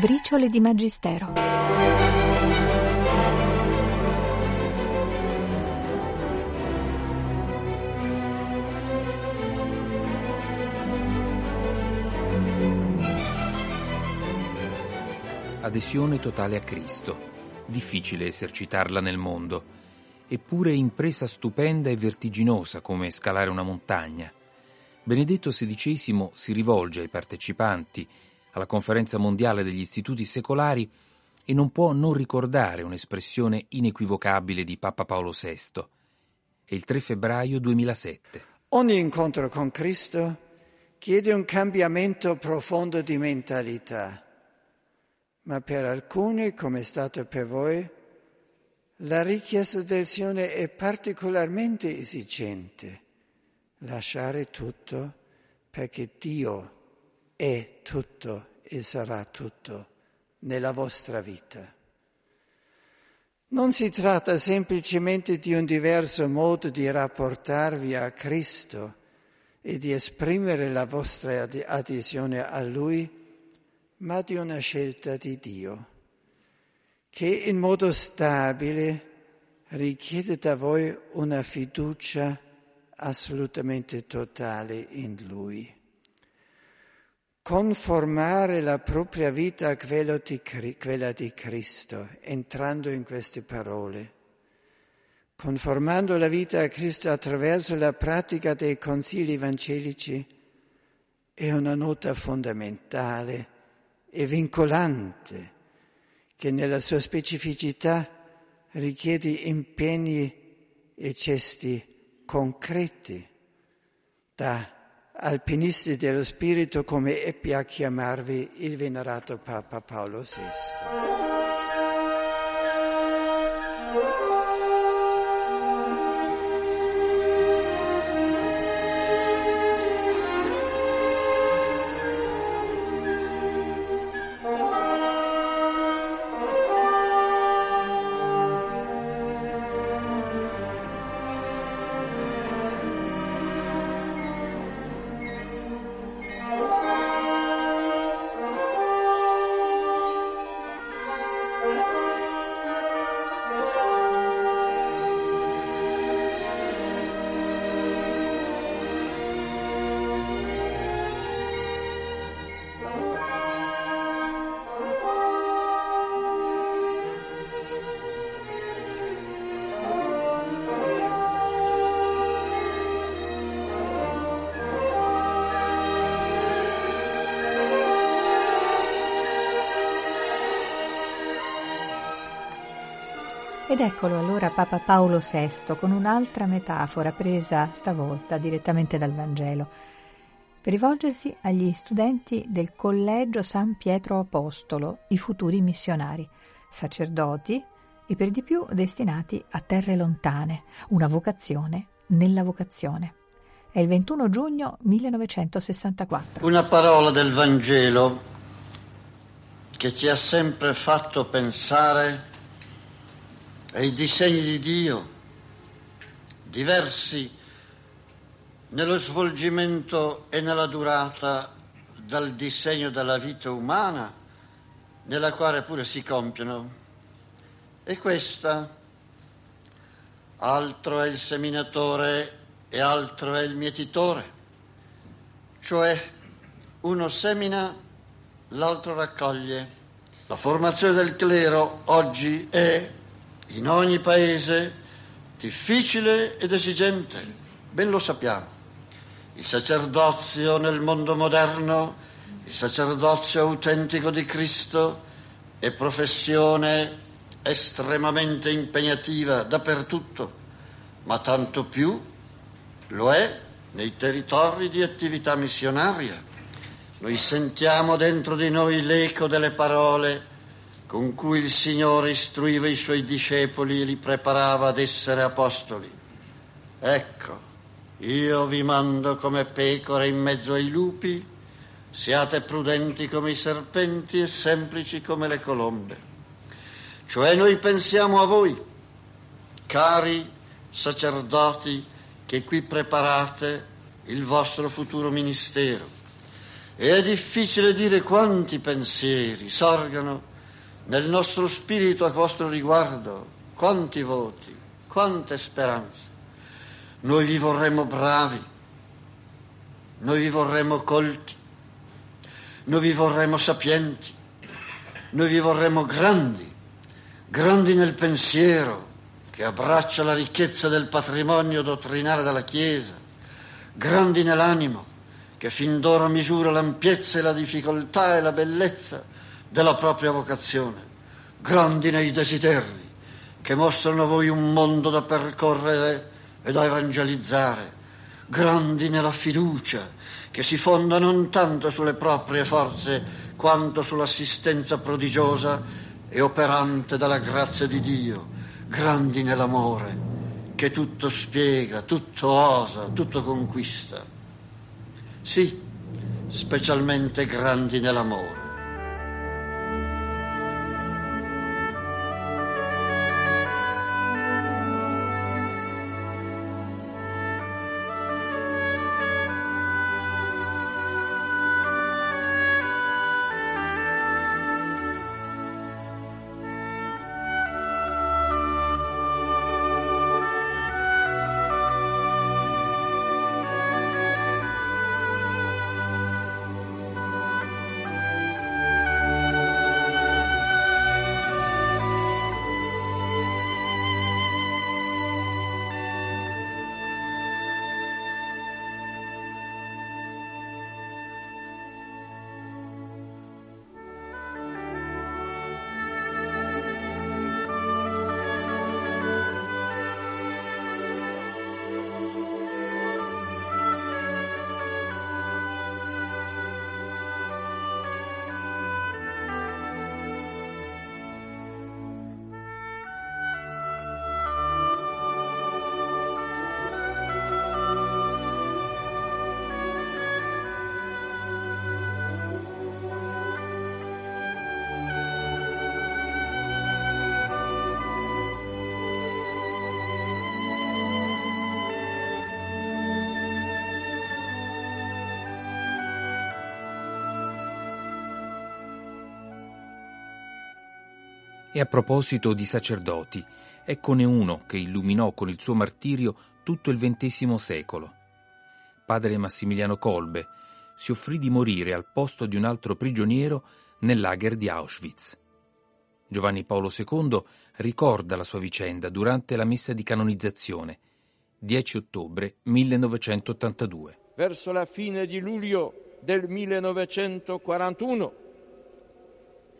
Briciole di Magistero. Adesione totale a Cristo. Difficile esercitarla nel mondo, eppure impresa stupenda e vertiginosa come scalare una montagna. Benedetto XVI si rivolge ai partecipanti alla conferenza mondiale degli istituti secolari e non può non ricordare un'espressione inequivocabile di Papa Paolo VI. È il 3 febbraio 2007. Ogni incontro con Cristo chiede un cambiamento profondo di mentalità, ma per alcuni, come è stato per voi, la richiesta del Signore è particolarmente esigente. Lasciare tutto perché Dio è tutto e sarà tutto nella vostra vita. Non si tratta semplicemente di un diverso modo di rapportarvi a Cristo e di esprimere la vostra adesione a Lui, ma di una scelta di Dio, che in modo stabile richiede da voi una fiducia assolutamente totale in Lui conformare la propria vita a quella di Cristo, entrando in queste parole, conformando la vita a Cristo attraverso la pratica dei consigli evangelici, è una nota fondamentale e vincolante che nella sua specificità richiede impegni e gesti concreti da alpinisti dello spirito come ebbe a chiamarvi il venerato Papa Paolo VI. Ed eccolo allora Papa Paolo VI con un'altra metafora presa stavolta direttamente dal Vangelo, per rivolgersi agli studenti del Collegio San Pietro Apostolo, i futuri missionari, sacerdoti e per di più destinati a terre lontane, una vocazione nella vocazione. È il 21 giugno 1964. Una parola del Vangelo che ci ha sempre fatto pensare e i disegni di Dio, diversi nello svolgimento e nella durata dal disegno della vita umana, nella quale pure si compiono. E questa, altro è il seminatore e altro è il mietitore, cioè uno semina, l'altro raccoglie. La formazione del clero oggi è in ogni paese difficile ed esigente, ben lo sappiamo. Il sacerdozio nel mondo moderno, il sacerdozio autentico di Cristo è professione estremamente impegnativa dappertutto, ma tanto più lo è nei territori di attività missionaria. Noi sentiamo dentro di noi l'eco delle parole con cui il Signore istruiva i suoi discepoli e li preparava ad essere apostoli. Ecco, io vi mando come pecore in mezzo ai lupi, siate prudenti come i serpenti e semplici come le colombe. Cioè noi pensiamo a voi, cari sacerdoti che qui preparate il vostro futuro ministero. E è difficile dire quanti pensieri sorgano nel nostro spirito a vostro riguardo, quanti voti, quante speranze. Noi vi vorremmo bravi, noi vi vorremmo colti, noi vi vorremmo sapienti, noi vi vorremmo grandi, grandi nel pensiero che abbraccia la ricchezza del patrimonio dottrinale della Chiesa, grandi nell'animo che fin d'ora misura l'ampiezza e la difficoltà e la bellezza della propria vocazione, grandi nei desideri che mostrano a voi un mondo da percorrere e da evangelizzare, grandi nella fiducia che si fonda non tanto sulle proprie forze quanto sull'assistenza prodigiosa e operante dalla grazia di Dio, grandi nell'amore che tutto spiega, tutto osa, tutto conquista. Sì, specialmente grandi nell'amore. E a proposito di sacerdoti, eccone uno che illuminò con il suo martirio tutto il XX secolo. Padre Massimiliano Kolbe si offrì di morire al posto di un altro prigioniero nel lager di Auschwitz. Giovanni Paolo II ricorda la sua vicenda durante la messa di canonizzazione, 10 ottobre 1982. Verso la fine di luglio del 1941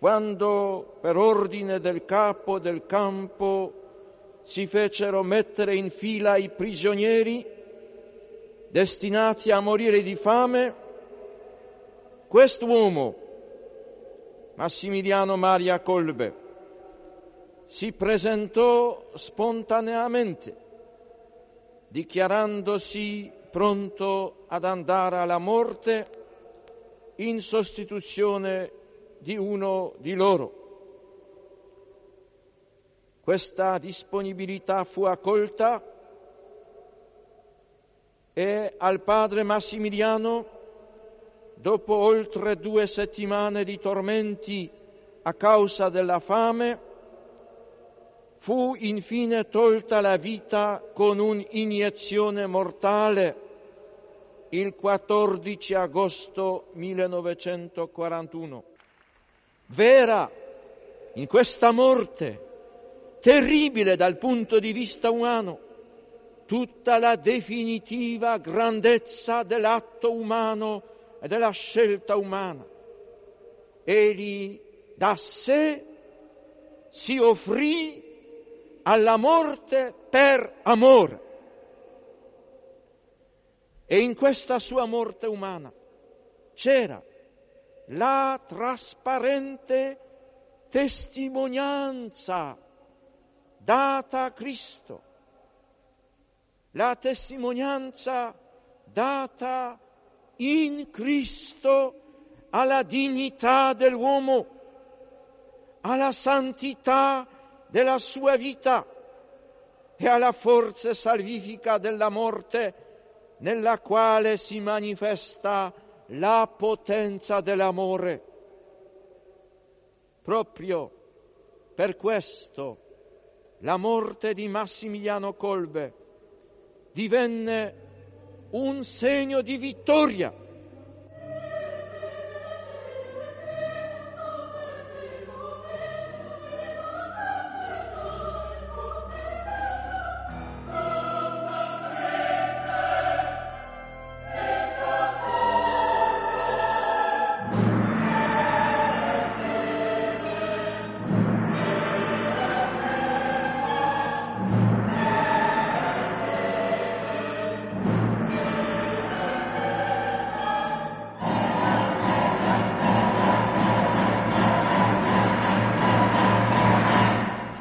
quando per ordine del capo del campo si fecero mettere in fila i prigionieri destinati a morire di fame, quest'uomo, Massimiliano Maria Colbe, si presentò spontaneamente, dichiarandosi pronto ad andare alla morte in sostituzione di uno di loro. Questa disponibilità fu accolta e al padre Massimiliano, dopo oltre due settimane di tormenti a causa della fame, fu infine tolta la vita con un'iniezione mortale il 14 agosto 1941 vera in questa morte terribile dal punto di vista umano, tutta la definitiva grandezza dell'atto umano e della scelta umana. Egli da sé si offrì alla morte per amore. E in questa sua morte umana c'era la trasparente testimonianza data a Cristo, la testimonianza data in Cristo alla dignità dell'uomo, alla santità della sua vita e alla forza salvifica della morte nella quale si manifesta la potenza dell'amore. Proprio per questo la morte di Massimiliano Kolbe divenne un segno di vittoria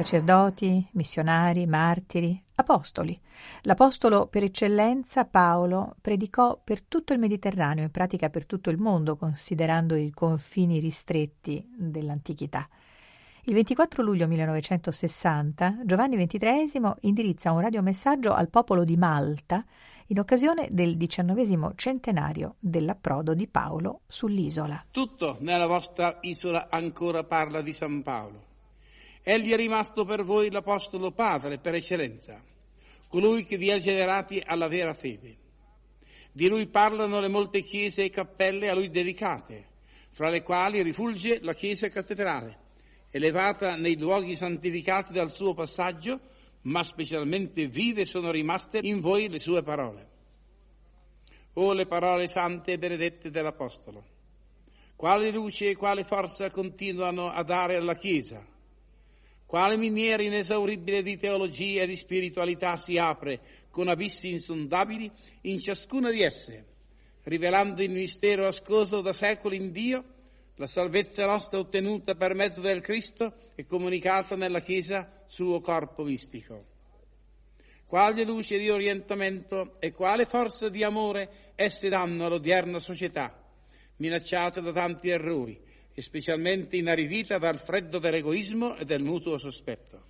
sacerdoti, missionari, martiri, apostoli. L'apostolo per eccellenza, Paolo, predicò per tutto il Mediterraneo, in pratica per tutto il mondo, considerando i confini ristretti dell'antichità. Il 24 luglio 1960 Giovanni XXIII indirizza un radiomessaggio al popolo di Malta in occasione del diciannovesimo centenario dell'approdo di Paolo sull'isola. Tutto nella vostra isola ancora parla di San Paolo. Egli è rimasto per voi l'Apostolo Padre per eccellenza, colui che vi ha generati alla vera fede. Di lui parlano le molte chiese e cappelle a lui dedicate, fra le quali rifulge la chiesa cattedrale, elevata nei luoghi santificati dal suo passaggio, ma specialmente vive sono rimaste in voi le sue parole. O le parole sante e benedette dell'Apostolo, quale luce e quale forza continuano a dare alla Chiesa, quale miniera inesauribile di teologia e di spiritualità si apre con abissi insondabili in ciascuna di esse, rivelando il mistero ascoso da secoli in Dio, la salvezza nostra ottenuta per mezzo del Cristo e comunicata nella Chiesa, suo corpo mistico. Quale luce di orientamento e quale forza di amore esse danno all'odierna società, minacciata da tanti errori, e specialmente inaridita dal freddo dell'egoismo e del mutuo sospetto.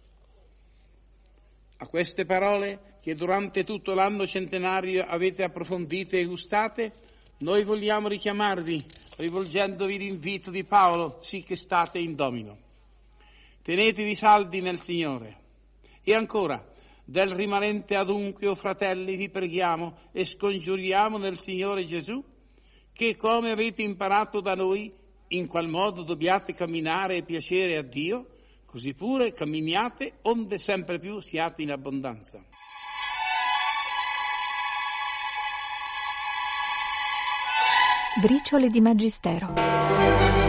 A queste parole, che durante tutto l'anno centenario avete approfondite e gustate, noi vogliamo richiamarvi, rivolgendovi l'invito di Paolo, sì che state in domino. Tenetevi saldi nel Signore. E ancora, del rimanente adunque, o fratelli, vi preghiamo e scongiuriamo nel Signore Gesù, che come avete imparato da noi, in qual modo dobbiate camminare e piacere a Dio, così pure camminiate onde sempre più siate in abbondanza. Briciole di Magistero.